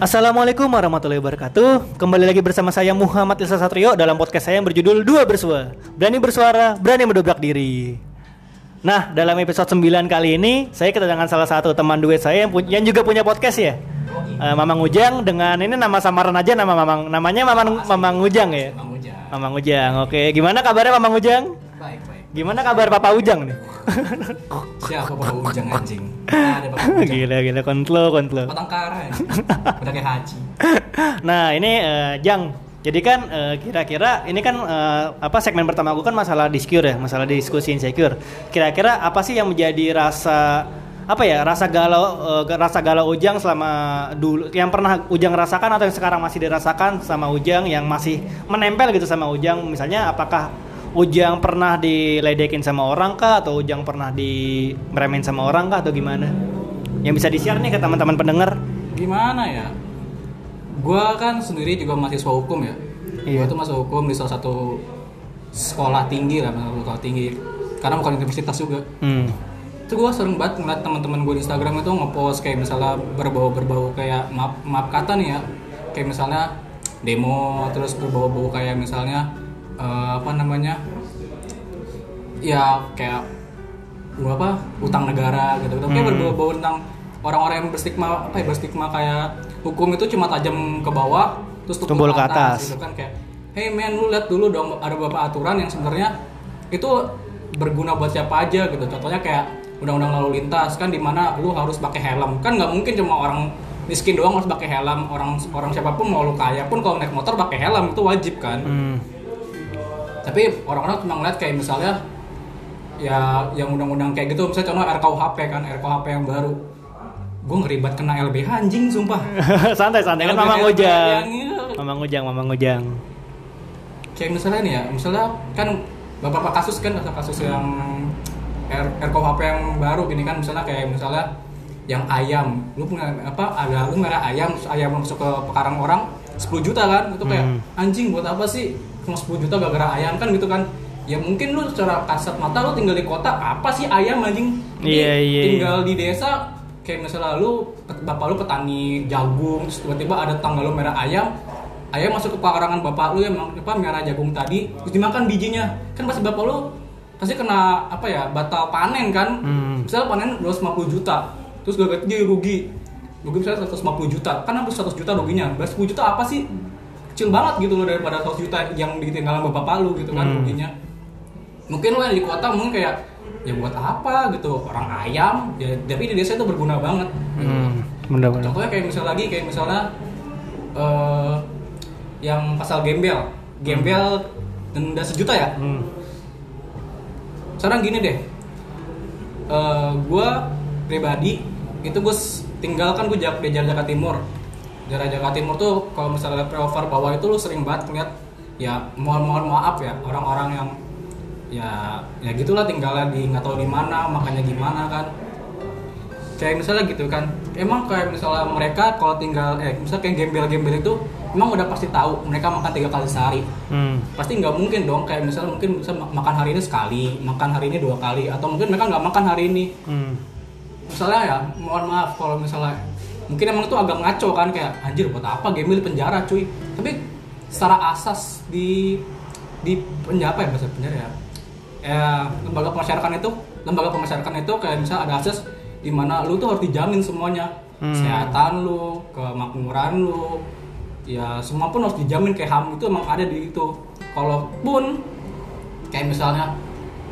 Assalamualaikum warahmatullahi wabarakatuh Kembali lagi bersama saya Muhammad Ilsa Satrio Dalam podcast saya yang berjudul Dua Bersua Berani bersuara, berani mendobrak diri Nah, dalam episode 9 kali ini Saya kedatangan salah satu teman duet saya Yang, pu- yang juga punya podcast ya Eh, Mamang Ujang dengan ini nama samaran aja nama Mamang namanya Mamang Mamang Ujang ya. Bang Ujang. Mamang Ujang. Oke, gimana kabarnya Mamang Ujang? Baik, baik. Gimana kabar Papa Ujang nih? Siapa Bapak Ujang anjing? Gila gila kontlo kontlo. Patangkara. Udah kayak haji. Nah ini eh, Jang, jadi kan eh, kira-kira ini kan eh, apa segmen pertama gue kan masalah discure ya, masalah diskusi insecure. Kira-kira apa sih yang menjadi rasa apa ya rasa galau eh, rasa galau Ujang selama dulu yang pernah Ujang rasakan atau yang sekarang masih dirasakan sama Ujang yang masih menempel gitu sama Ujang misalnya apakah Ujang pernah diledekin sama orang kah atau Ujang pernah di meremehin sama orang kah atau gimana? Yang bisa di-share nih ke teman-teman pendengar. Gimana ya? Gua kan sendiri juga mahasiswa hukum ya. Iya. Gua tuh masuk hukum di salah satu sekolah tinggi lah, sekolah tinggi. Karena bukan universitas juga. Hmm. Itu gua sering banget ngeliat teman-teman gue di Instagram itu ngepost kayak misalnya berbau-berbau kayak maaf, maaf kata nih ya. Kayak misalnya demo terus berbau-bau kayak misalnya eh, apa namanya? Ya kayak gua apa utang negara gitu gitu kayak Hmm. berbau-bau tentang orang-orang yang berstigma apa ya berstigma kayak hukum itu cuma tajam ke bawah terus Tumpul ke atas. gitu kan kayak hey man lu lihat dulu dong ada beberapa aturan yang sebenarnya itu berguna buat siapa aja gitu contohnya kayak undang-undang lalu lintas kan di mana lu harus pakai helm kan nggak mungkin cuma orang miskin doang harus pakai helm orang orang siapa pun mau lu kaya pun kalau naik motor pakai helm itu wajib kan Hmm. tapi orang-orang cuma ngeliat kayak misalnya ya yang undang-undang kayak gitu misalnya contoh RKUHP kan RKUHP yang baru. Gue ngeribat kena LBH anjing sumpah. Santai santai. Kan Mamang yang Ujang. Mamang Ujang, Mamang Ujang. kayak misalnya nih ya misalnya kan beberapa kasus kan kasus yang R- RKUHP yang baru gini kan misalnya kayak misalnya yang ayam. Lu punya apa ada lu merah ayam ayam masuk ke pekarang orang 10 juta kan itu kayak Hmm. anjing buat apa sih? Cuma 10 juta gara-gara ayam kan gitu kan ya mungkin lu secara kasat mata lu tinggal di kota apa sih ayam anjing? Iya, iya, tinggal di desa kayak misalnya lu bapak lu petani jagung terus tiba-tiba ada tanggal lu merah ayam ayam masuk ke pekarangan bapak lu yang apa merah jagung tadi terus dimakan bijinya. Kan pasti bapak lu pasti kena apa ya batal panen kan? Hmm. misalnya panen 250 juta terus gak dia rugi. Rugi misalnya 150 juta kan hampir 100 juta ruginya. Berarti 10 juta apa sih? Kecil banget gitu loh daripada 100 juta yang ditinggal sama bapak lu gitu kan Hmm. ruginya mungkin lo yang di kota mungkin kayak ya buat apa? gitu. Orang ayam. Ya tapi di desa itu berguna banget. Hmm. Benar-benar. contohnya kayak misal lagi kayak misalnya eh yang pasal gembel. Gembel denda sejuta ya? Hmm. sekarang gini deh. Eh gue pribadi itu gue tinggal kan gue di daerah Jakarta Timur. Daerah Jakarta Timur tuh kalau misalnya flyover bawah itu lu sering banget ngeliat ya mohon mohon maaf ya orang-orang yang ya ya gitulah tinggalnya di nggak tahu di mana makanya gimana kan. Kayak misalnya gitu kan. Emang kayak misalnya mereka kalau tinggal eh misalnya kayak gembel-gembel itu emang udah pasti tahu mereka makan tiga kali sehari. Hmm. pasti nggak mungkin dong kayak misalnya mungkin bisa ma- makan hari ini sekali makan hari ini dua kali atau mungkin mereka nggak makan hari ini. Hmm. misalnya ya mohon maaf kalau misalnya mungkin emang itu agak ngaco kan kayak anjir buat apa gembel di penjara cuy? Tapi secara asas di di penjara apa ya bahasa penjara ya ya lembaga pemasyarakatan itu lembaga pemasyarakatan itu kayak misalnya ada asas di mana lu tuh harus dijamin semuanya Hmm. kesehatan lu kemakmuran lu ya semua pun harus dijamin kayak ham itu emang ada di itu kalaupun kayak misalnya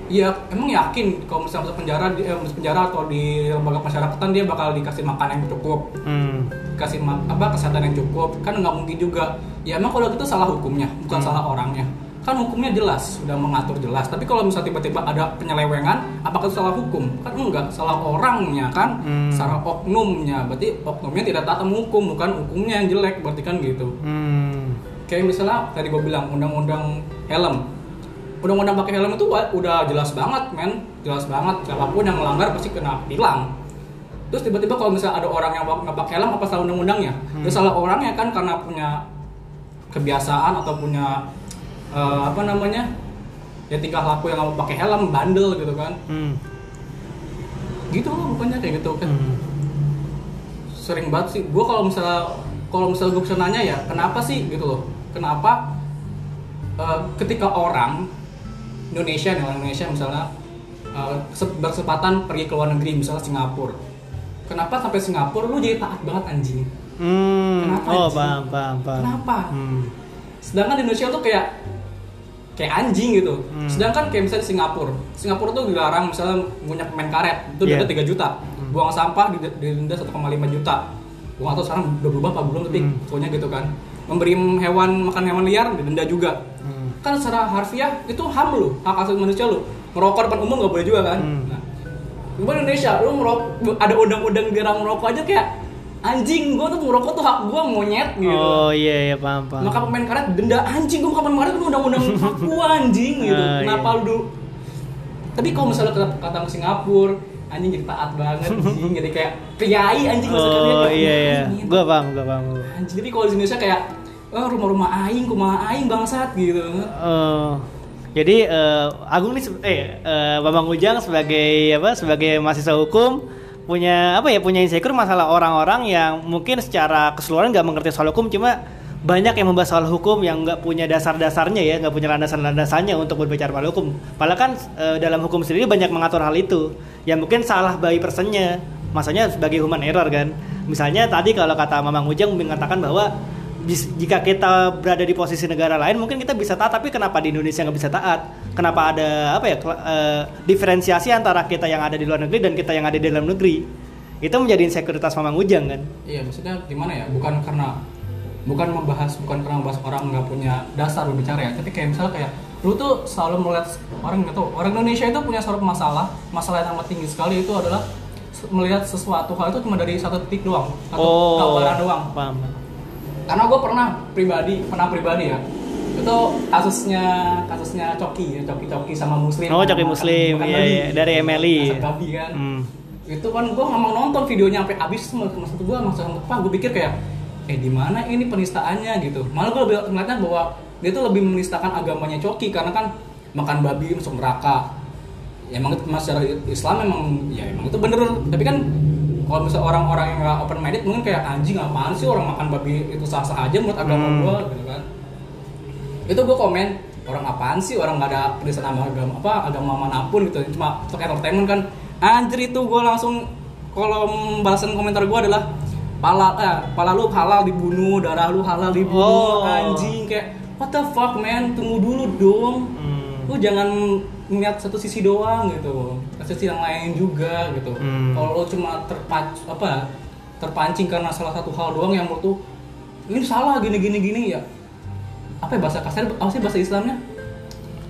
Iya, emang yakin kalau misalnya masuk penjara, di, eh, masuk penjara atau di lembaga masyarakatan dia bakal dikasih makan yang cukup, Hmm. kasih apa kesehatan yang cukup, kan nggak mungkin juga. Ya emang kalau gitu salah hukumnya, bukan Hmm. salah orangnya. Kan hukumnya jelas, sudah mengatur jelas. Tapi kalau misalnya tiba-tiba ada penyelewengan, apakah itu salah hukum? Kan enggak, salah orangnya kan, Hmm. salah oknumnya. Berarti oknumnya tidak taat hukum, bukan hukumnya yang jelek. Berarti kan gitu. Hmm. Kayak misalnya tadi gue bilang undang-undang helm. Undang-undang pakai helm itu udah jelas banget, men. Jelas banget. Siapa pun yang melanggar pasti kena tilang. Terus tiba-tiba kalau misalnya ada orang yang nggak pakai helm, apa salah undang-undangnya? Ya salah orangnya kan karena punya kebiasaan atau punya eh, apa namanya? Ya tingkah laku yang mau pakai helm, bandel gitu kan. Hmm. Gitu loh pokoknya kayak gitu kan. Hmm. Sering banget sih. Gue kalau misalnya kalau misalnya gue bisa nanya ya kenapa sih gitu loh kenapa eh, ketika orang Indonesia nih orang Indonesia misalnya se- berkesempatan pergi ke luar negeri misalnya Singapura kenapa sampai Singapura lu jadi taat banget anjing Hmm. Kenapa, oh, anjing? paham, paham, paham. kenapa Hmm. sedangkan di Indonesia tuh kayak kayak anjing gitu Hmm. sedangkan kayak misalnya di Singapura Singapura tuh dilarang misalnya punya pemain karet itu Iya. denda 3 juta buang sampah di denda 1,5 juta gua tahu sekarang udah berubah apa belum tapi Hmm. pokoknya gitu kan memberi hewan makan hewan liar denda juga Hmm. kan secara harfiah itu ham lu hak asasi manusia lu merokok depan umum nggak boleh juga kan Hmm. nah, di Indonesia lu merokok ada undang-undang dilarang merokok aja kayak anjing gua tuh merokok tuh hak gua monyet gitu Oh iya iya paham paham. maka pemain karet denda anjing gue pemain karet kan undang-undang hak gua anjing gitu Ah, kenapa iya. lu dulu tapi kalau misalnya kata, kata ke Singapura anjing jadi taat banget anjing jadi kayak priai anjing Oh iya iya. Gua paham, gua paham. anjing jadi kalau di Indonesia kayak oh, rumah-rumah aing rumah aing bangsat gitu Oh. Jadi eh, Agung nih eh eh, Bambang Ujang sebagai apa? Sebagai mahasiswa hukum punya apa ya? Punya insecure masalah orang-orang yang mungkin secara keseluruhan nggak mengerti soal hukum cuma banyak yang membahas soal hukum yang nggak punya dasar-dasarnya ya, nggak punya landasan-landasannya untuk berbicara soal hukum. Padahal kan eh, dalam hukum sendiri banyak mengatur hal itu. Ya mungkin salah by personnya, masanya sebagai human error kan. Misalnya tadi kalau kata Mamang Ujang mengatakan bahwa jika kita berada di posisi negara lain mungkin kita bisa taat tapi kenapa di Indonesia nggak bisa taat? Kenapa ada apa ya eh, diferensiasi antara kita yang ada di luar negeri dan kita yang ada di dalam negeri? Itu menjadi insekuritas Mamang Ujang kan? Iya maksudnya gimana ya? Bukan karena bukan membahas bukan karena membahas orang nggak punya dasar berbicara ya. Tapi kayak misalnya kayak lu tuh selalu melihat orang tahu. Orang Indonesia itu punya suatu masalah masalah yang amat tinggi sekali itu adalah melihat sesuatu hal itu cuma dari satu titik doang satu gambaran doang. paham karena gue pernah pribadi pernah pribadi ya. Itu kasusnya kasusnya Coki ya Coki Coki sama Muslim. Oh Coki Muslim. Iya, iya. dari Emily babi kan. Hmm. itu kan gue mau nonton videonya sampai habis maksud gue maksud apa gue pikir kayak eh di mana ini penistaannya? Gitu. Malah gue lebih ngeliatnya bahwa dia tuh lebih menistakan agamanya Coki karena kan makan babi masuk neraka. Ya emang itu mas secara Islam emang ya emang itu bener. Tapi kan kalau misalnya orang-orang yang nggak open minded mungkin kayak anjing apaan sih orang makan babi itu sah-sah aja menurut agama Hmm. gue gitu kan. Itu gue komen orang apaan sih? Orang nggak ada penistaan sama agama apa agama mana pun gitu. Cuma untuk entertainment kan. Anjir itu gue langsung kolom balasan komentar gue adalah pala eh, pala lu halal dibunuh darah lu halal dibunuh. Oh. anjing kayak what the fuck man? Tunggu dulu dong. Hmm. lu jangan ngeliat satu sisi doang gitu. Sisi yang lain juga gitu. Hmm. kalau lu cuma terpac apa terpancing karena salah satu hal doang yang menurut lu ini salah gini gini gini ya. Apa ya bahasa kasar apa sih bahasa Islamnya?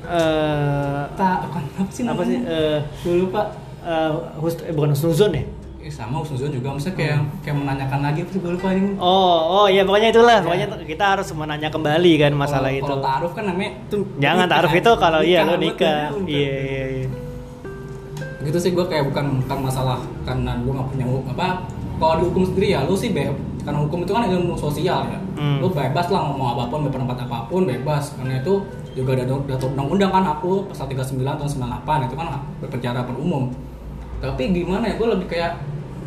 Eh, tak bukan apa sih apa sih namanya? eh Gua lupa. eh, hus- eh, bukan husnuzon ya sama Husnuzon juga misalnya kayak kayak menanyakan lagi apa sih gue lupa ini Oh, oh iya pokoknya itulah. Ya. Pokoknya kita harus menanya kembali kan masalah Kalau- itu. kalau taaruf kan namanya tuh Jangan taruh itu kalau iya lu betul, nikah. Iya iya iya. gitu sih gue kayak bukan bukan masalah karena gue nggak punya apa kalau di hukum sendiri ya lu sih be karena hukum itu kan ilmu sosial ya Hmm. lu bebas lah ngomong apa pun berpendapat apa pun bebas karena itu juga ada ada undang-undang kan aku pasal 39 tahun 98 itu kan berbicara per umum tapi gimana ya gue lebih kayak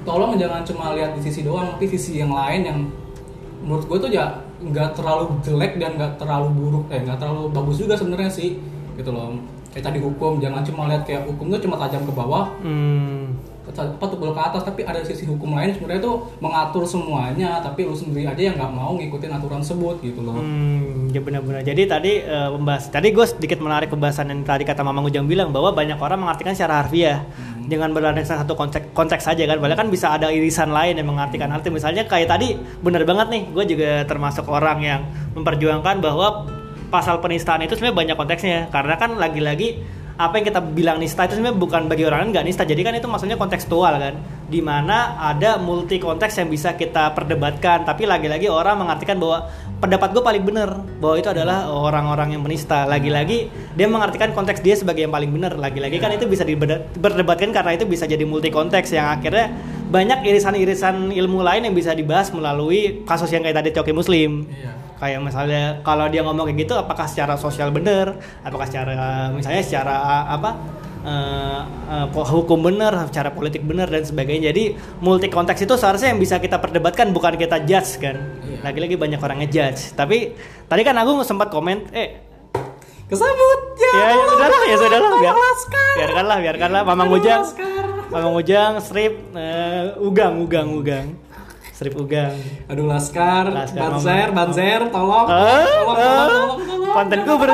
tolong jangan cuma lihat di sisi doang tapi sisi yang lain yang menurut gue tuh ya nggak terlalu jelek dan nggak terlalu buruk eh nggak terlalu bagus juga sebenarnya sih gitu loh kayak tadi hukum jangan cuma lihat kayak hukum tuh cuma tajam ke bawah Hmm. Apa tukul ke atas tapi ada sisi hukum lain sebenarnya tuh mengatur semuanya tapi lu sendiri aja yang nggak mau ngikutin aturan tersebut gitu loh Hmm, ya benar-benar. Jadi tadi eh, pembahas, tadi gue sedikit menarik pembahasan yang tadi kata Mamang Ujang bilang bahwa banyak orang mengartikan secara harfiah Hmm. dengan berlandaskan satu konteks konteks saja kan. Padahal kan bisa ada irisan lain yang mengartikan arti. Misalnya kayak tadi benar banget nih, gue juga termasuk orang yang memperjuangkan bahwa pasal penistaan itu sebenarnya banyak konteksnya karena kan lagi-lagi apa yang kita bilang nista itu sebenarnya bukan bagi orang lain nggak nista. Jadi kan itu maksudnya kontekstual kan. Di mana ada multi konteks yang bisa kita perdebatkan tapi lagi-lagi orang mengartikan bahwa pendapat gue paling benar bahwa itu adalah orang-orang yang menista lagi-lagi dia mengartikan konteks dia sebagai yang paling benar. Lagi-lagi kan itu bisa diperdebatkan karena itu bisa jadi multi konteks yang akhirnya banyak irisan-irisan ilmu lain yang bisa dibahas melalui kasus yang kayak tadi Coki Muslim. Iya kayak misalnya kalau dia ngomong kayak gitu apakah secara sosial bener apakah secara misalnya secara uh, apa eh, po- hukum benar, cara politik benar dan sebagainya. Jadi multi konteks itu seharusnya yang bisa kita perdebatkan bukan kita judge kan. Iya. Lagi-lagi banyak orang ngejudge. Tapi tadi kan Agung sempat komen, eh Kesambut ya. ya, ya sudahlah ya sudahlah biar, biarkanlah biarkanlah Mamang Ujang. Mamang Ujang strip eh, ugang ugang ugang strip ugang. Aduh Laskar, Laskar, Banzer, Mama. Banzer, tolong, Ah, tolong, ah, tolong, tolong, tolong. kontenku ber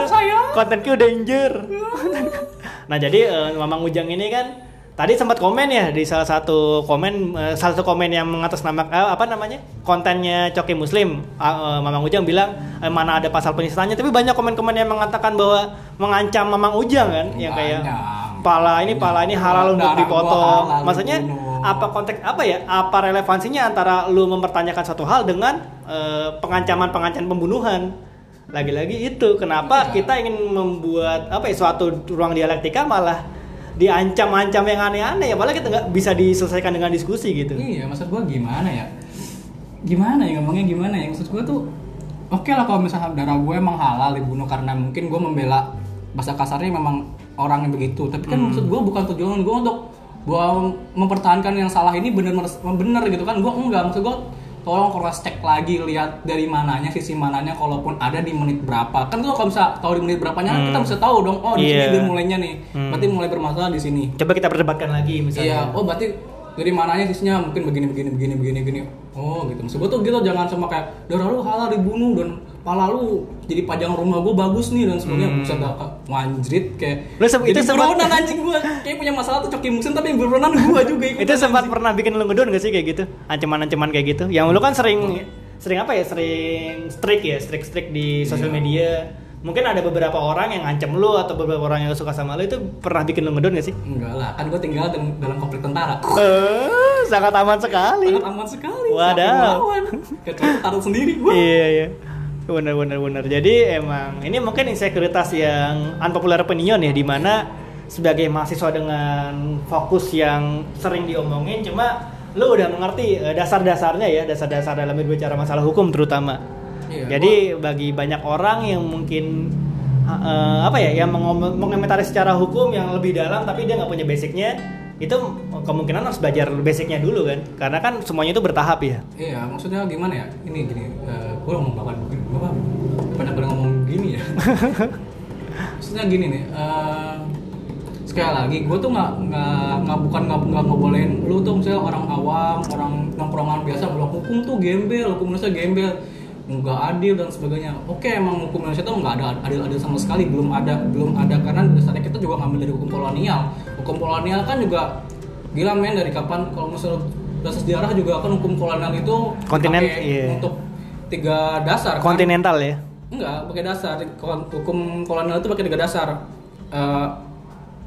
kontenku danger. Nah jadi eh, Mamang Ujang ini kan tadi sempat komen ya di salah satu komen eh, salah satu komen yang mengatasnamakan eh, apa namanya kontennya Coki Muslim. Ah, eh, Mamang Ujang bilang eh, mana ada pasal penistaannya tapi banyak komen-komen yang mengatakan bahwa mengancam Mamang Ujang kan yang kayak pala ini pala ini halal untuk dipotong. maksudnya. Apa konteks apa ya apa relevansinya antara lu mempertanyakan suatu hal dengan eh, pengancaman-pengancaman pembunuhan lagi-lagi itu kenapa Iya. kita ingin membuat apa ya suatu ruang dialektika malah diancam-ancam yang aneh-aneh ya malah kita nggak bisa diselesaikan dengan diskusi gitu Iya, maksud gua gimana ya? Gimana ya ngomongnya gimana ya? Maksud gua tuh oke lah kalau misalnya darah gue emang halal dibunuh karena mungkin gue membela bahasa kasarnya memang orang yang begitu. Tapi kan maksud gua bukan tujuan gua untuk gua mempertahankan yang salah ini bener bener gitu kan. Gua enggak maksud gua tolong cross check lagi lihat dari mananya sisi mananya kalaupun ada di menit berapa kan tuh kalau bisa tahu di menit berapanya kita bisa tahu dong oh di Iya. sini dia mulainya nih berarti mulai bermasalah di sini coba kita perdebatkan lagi Iya, misalnya oh berarti dari mananya sisinya mungkin begini begini begini begini begini. Oh gitu. Maksud gue tuh gitu jangan cuma kayak darah lu halal dibunuh dan pala lu jadi pajang rumah gue bagus nih dan sebagainya. Bisa dah manjrit kayak. Hmm. Lu se- itu sempat- anjing gue. Kayak punya masalah tuh coki musim tapi yang buronan gue juga ikutan. itu sempat anjing. pernah bikin lu ngedon gak sih kayak gitu ancaman-ancaman kayak gitu yang lu kan sering sering apa ya sering strik ya strik strik di sosial Iya. media mungkin ada beberapa orang yang ngancam lu atau beberapa orang yang suka sama lu itu pernah bikin lu ngedon gak sih Enggak lah, kan gue tinggal dalam, konflik tentara. Eh, sangat aman sekali Sangat aman sekali. Melawan? Kecuali taruh sendiri gue. iya iya benar benar benar jadi emang ini mungkin insekuritas yang unpopular opinion ya di mana sebagai mahasiswa dengan fokus yang sering diomongin cuma lu udah mengerti eh, dasar-dasarnya ya dasar-dasar dalam berbicara masalah hukum terutama. Iya, jadi bagi banyak orang yang mungkin eh, apa ya yang mengom- mengomentari secara hukum yang lebih dalam tapi dia nggak punya basicnya itu kemungkinan harus belajar basicnya dulu kan karena kan semuanya itu bertahap ya Iya, maksudnya gimana ya? Ini gini, gue ngomong bapak bapak banyak banget ngomong gini ya. maksudnya gini nih, eh, sekali lagi, gue tuh nggak nggak nggak bukan nggak nggak ngebolehin lu tuh misalnya orang awam, orang nongkrongan biasa bilang hukum tuh gembel, hukum Indonesia gembel, nggak adil dan sebagainya. Oke, emang hukum Indonesia tuh nggak ada adil-adil sama sekali, belum ada belum ada karena dasarnya kita juga ngambil dari hukum kolonial. Hukum kolonial kan juga gila men dari kapan kalau misalnya dasar sejarah juga kan hukum kolonial itu Kontinen, iya. untuk tiga dasar kan? kontinental ya Enggak, pakai dasar. Hukum kolonial itu pakai tiga dasar. Eh,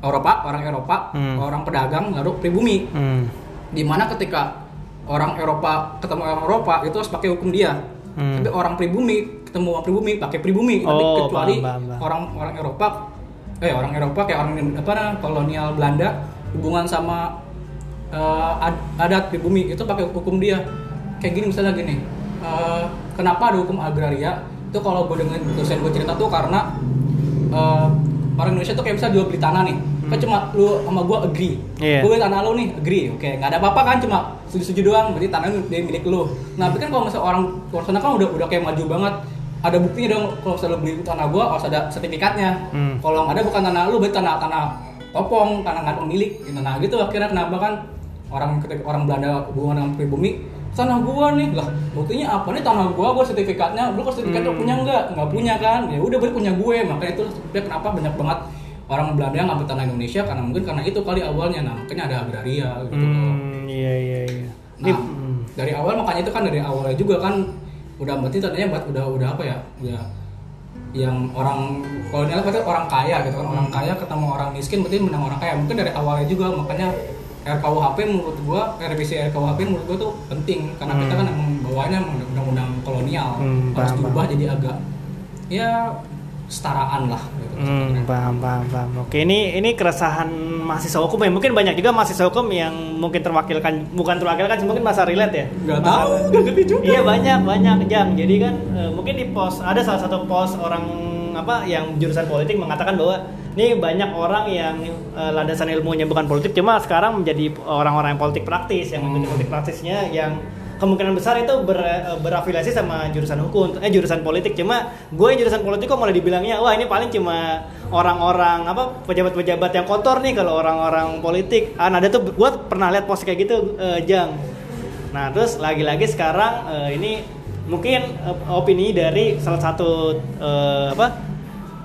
Eropa, orang Eropa, Hmm. orang pedagang, lalu pribumi. hmm. Di mana ketika orang Eropa ketemu orang Eropa itu harus pakai hukum dia. Hmm. Tapi orang pribumi ketemu orang pribumi pakai pribumi. Tapi Oh, kecuali paham, paham, orang orang Eropa, eh orang Eropa kayak orang apa kolonial Belanda hubungan sama ad- adat pribumi itu pakai hukum dia. Kayak gini misalnya gini. eh, kenapa ada hukum agraria? Itu kalau gue dengan dosen gue cerita tuh karena eh, orang Indonesia tuh kayak bisa jual beli tanah nih. Kan cuma lu sama gue agree. Iya. Gue tanah lu nih, agree. Oke, nggak ada apa-apa kan cuma setuju-setuju doang. Berarti tanahnya dia milik lu. Nah, tapi kan kalau misalnya orang luar sana kan udah udah kayak maju banget. Ada buktinya dong kalau misalnya lu beli tanah gua harus ada sertifikatnya. Hmm. Kalau nggak ada bukan tanah lu, berarti tanah tanah topong, tanah nggak pemilik. Gitu. Nah, gitu akhirnya kenapa kan orang ketika orang Belanda hubungan dengan pribumi tanah gua nih lah buktinya apa nih tanah gua gua sertifikatnya lu kok sertifikatnya Hmm. punya nggak nggak punya kan ya udah berarti punya gue makanya itu kenapa banyak banget orang Belanda yang ngambil tanah Indonesia karena mungkin karena itu kali awalnya nah makanya ada agraria gitu loh. Hmm, iya iya iya. Nah, hmm. dari awal makanya itu kan dari awalnya juga kan udah berarti tadinya buat udah udah apa ya? Udah yang orang kolonial berarti orang kaya gitu kan orang kaya ketemu orang miskin berarti menang orang kaya mungkin dari awalnya juga makanya RKUHP menurut gua revisi RKUHP menurut gua tuh penting karena kita kan emang bawaannya undang-undang kolonial Hmm, harus diubah jadi agak ya setaraan lah gitu. Hmm, paham, paham, paham. Oke, ini ini keresahan mahasiswa hukum ya. Mungkin banyak juga mahasiswa hukum yang mungkin terwakilkan, bukan terwakilkan, mungkin masa relate ya. Nggak tahu, nggak ngerti juga. Iya banyak, banyak jam. Jadi kan eh, mungkin di post ada salah satu post orang apa yang jurusan politik mengatakan bahwa Ini banyak orang yang eh, landasan ilmunya bukan politik, cuma sekarang menjadi orang-orang yang politik praktis, yang mengikuti Hmm. politik praktisnya yang kemungkinan besar itu ber, eh, berafiliasi sama jurusan hukum, eh jurusan politik. Cuma gue yang jurusan politik kok malah dibilangnya, wah ini paling cuma orang-orang apa pejabat-pejabat yang kotor nih kalau orang-orang politik. Ah, nah, ada tuh gue pernah lihat post kayak gitu, eh, Jang. Nah, terus lagi-lagi sekarang eh, ini mungkin eh, opini dari salah satu eh, apa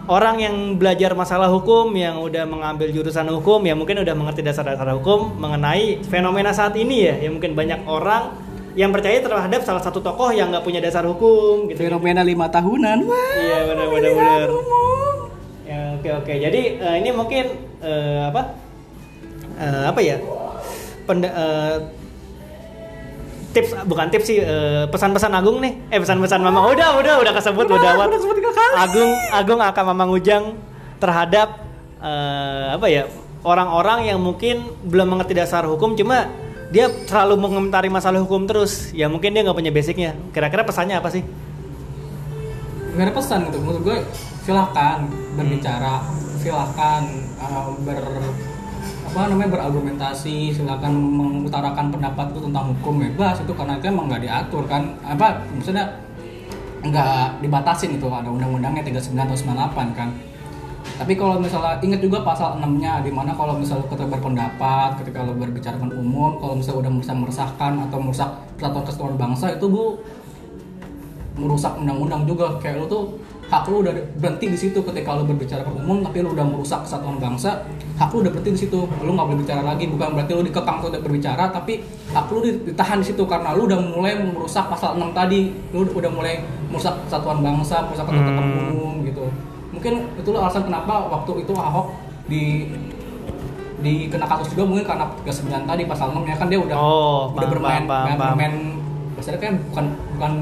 orang yang belajar masalah hukum yang udah mengambil jurusan hukum ya mungkin udah mengerti dasar-dasar hukum mengenai fenomena saat ini ya ya mungkin banyak orang yang percaya terhadap salah satu tokoh yang nggak punya dasar hukum gitu Fenomena lima tahunan. Wah. iya benar. benar benar ya oke oke. Jadi eh, ini mungkin eh, apa? Eh, apa ya? Penda- eh, tips bukan tips sih eh, pesan-pesan Agung nih. Eh pesan-pesan Mama. Udah udah udah kesebut udah udah kali. Agung Agung akan Mamang Ujang terhadap eh, apa ya? Orang-orang yang mungkin belum mengerti dasar hukum cuma dia terlalu mengomentari masalah hukum terus. Ya mungkin dia nggak punya basicnya. Kira-kira pesannya apa sih? Gak ada pesan gitu. Menurut gue silahkan berbicara, silahkan uh, ber apa namanya berargumentasi, silahkan mengutarakan pendapatku tentang hukum bebas. Itu karena itu emang nggak diatur kan. Apa maksudnya nggak dibatasin itu. Ada undang-undangnya 39 atau 98 kan tapi kalau misalnya ingat juga pasal 6 nya di mana kalau misalnya kita berpendapat ketika lo berbicara dengan umum kalau misalnya udah meresah meresahkan atau merusak persatuan kesatuan bangsa itu bu merusak undang-undang juga. Kayak lu tuh hak lu udah berhenti di situ ketika lu berbicara ke umum tapi lu udah merusak kesatuan bangsa hak lu udah berhenti di situ. Lu nggak boleh bicara lagi bukan berarti lu dikekang untuk berbicara tapi hak lu ditahan di situ karena lu udah mulai merusak pasal 6 tadi. Lu udah mulai merusak kesatuan bangsa merusak kesatuan Hmm. umum gitu mungkin itu alasan kenapa waktu itu Ahok di di kena kasus juga mungkin karena 39 tadi pasal 6 ya kan dia udah Oh, udah paham, bermain paham, paham, bermain maksudnya kan bukan bukan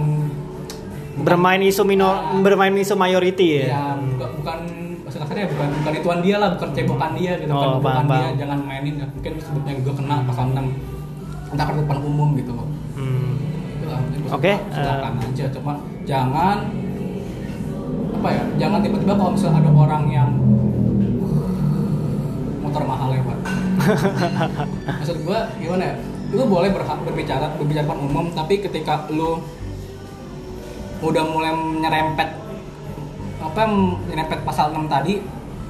bermain isu minor Ah. bermain isu mayority ya, ya bukan bukan bahasa kasarnya bukan bukan ituan dia lah bukan cebokan dia gitu Oh, kan bukan dia jangan mainin ya. mungkin sebutnya juga kena pasal 6 entah ke depan umum gitu. Hmm. Gitu Oke, silakan- silakan aja. Cuma jangan apa ya jangan tiba-tiba kalau misalnya ada orang yang motor mahal lewat. Maksud gua gimana ya? Lu boleh berhak berbicara berbicara umum tapi ketika lu udah mulai nyerempet apa nyerempet pasal 6 tadi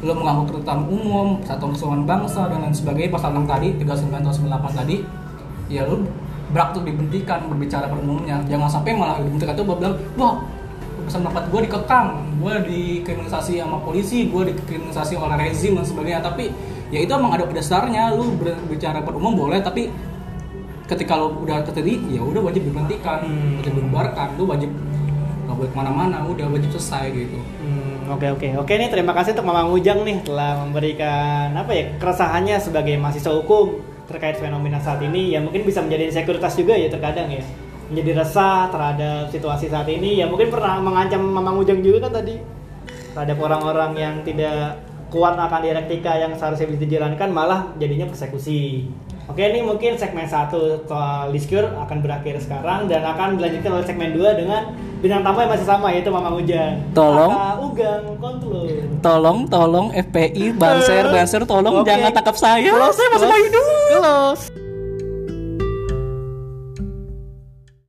lu mengganggu ketertiban umum satuan kesatuan bangsa dan lain sebagainya pasal 6 tadi 39 atau 98 tadi ya lu berak tuh dibentikan berbicara umumnya. Jangan sampai malah dibentikan tuh bilang wah pendapat gue dikekang gue dikriminalisasi sama polisi gue dikriminalisasi oleh rezim dan sebagainya. Tapi ya itu emang ada dasarnya lu berbicara pada umum boleh tapi ketika lu udah terjadi ya udah wajib diberhentikan Hmm. wajib dibubarkan. Lu wajib nggak boleh ke mana-mana udah wajib selesai gitu. Hmm, Oke oke. Oke nih terima kasih untuk Mamang Ujang nih telah memberikan apa ya keresahannya sebagai mahasiswa hukum terkait fenomena saat ini ya mungkin bisa menjadi sekuritas juga ya terkadang ya menjadi resah terhadap situasi saat ini ya mungkin pernah mengancam Mamang Ujang juga kan tadi terhadap orang-orang yang tidak kuat akan dialektika yang seharusnya bisa dijalankan malah jadinya persekusi. Oke ini mungkin segmen satu soal diskur akan berakhir sekarang dan akan dilanjutkan oleh segmen 2 dengan bintang tamu yang masih sama yaitu Mamang Ujang. Tolong. Kakak Ugang Kontlur. tolong tolong FPI banser banser tolong Oke. jangan tangkap saya Close, saya masih mau hidup Close.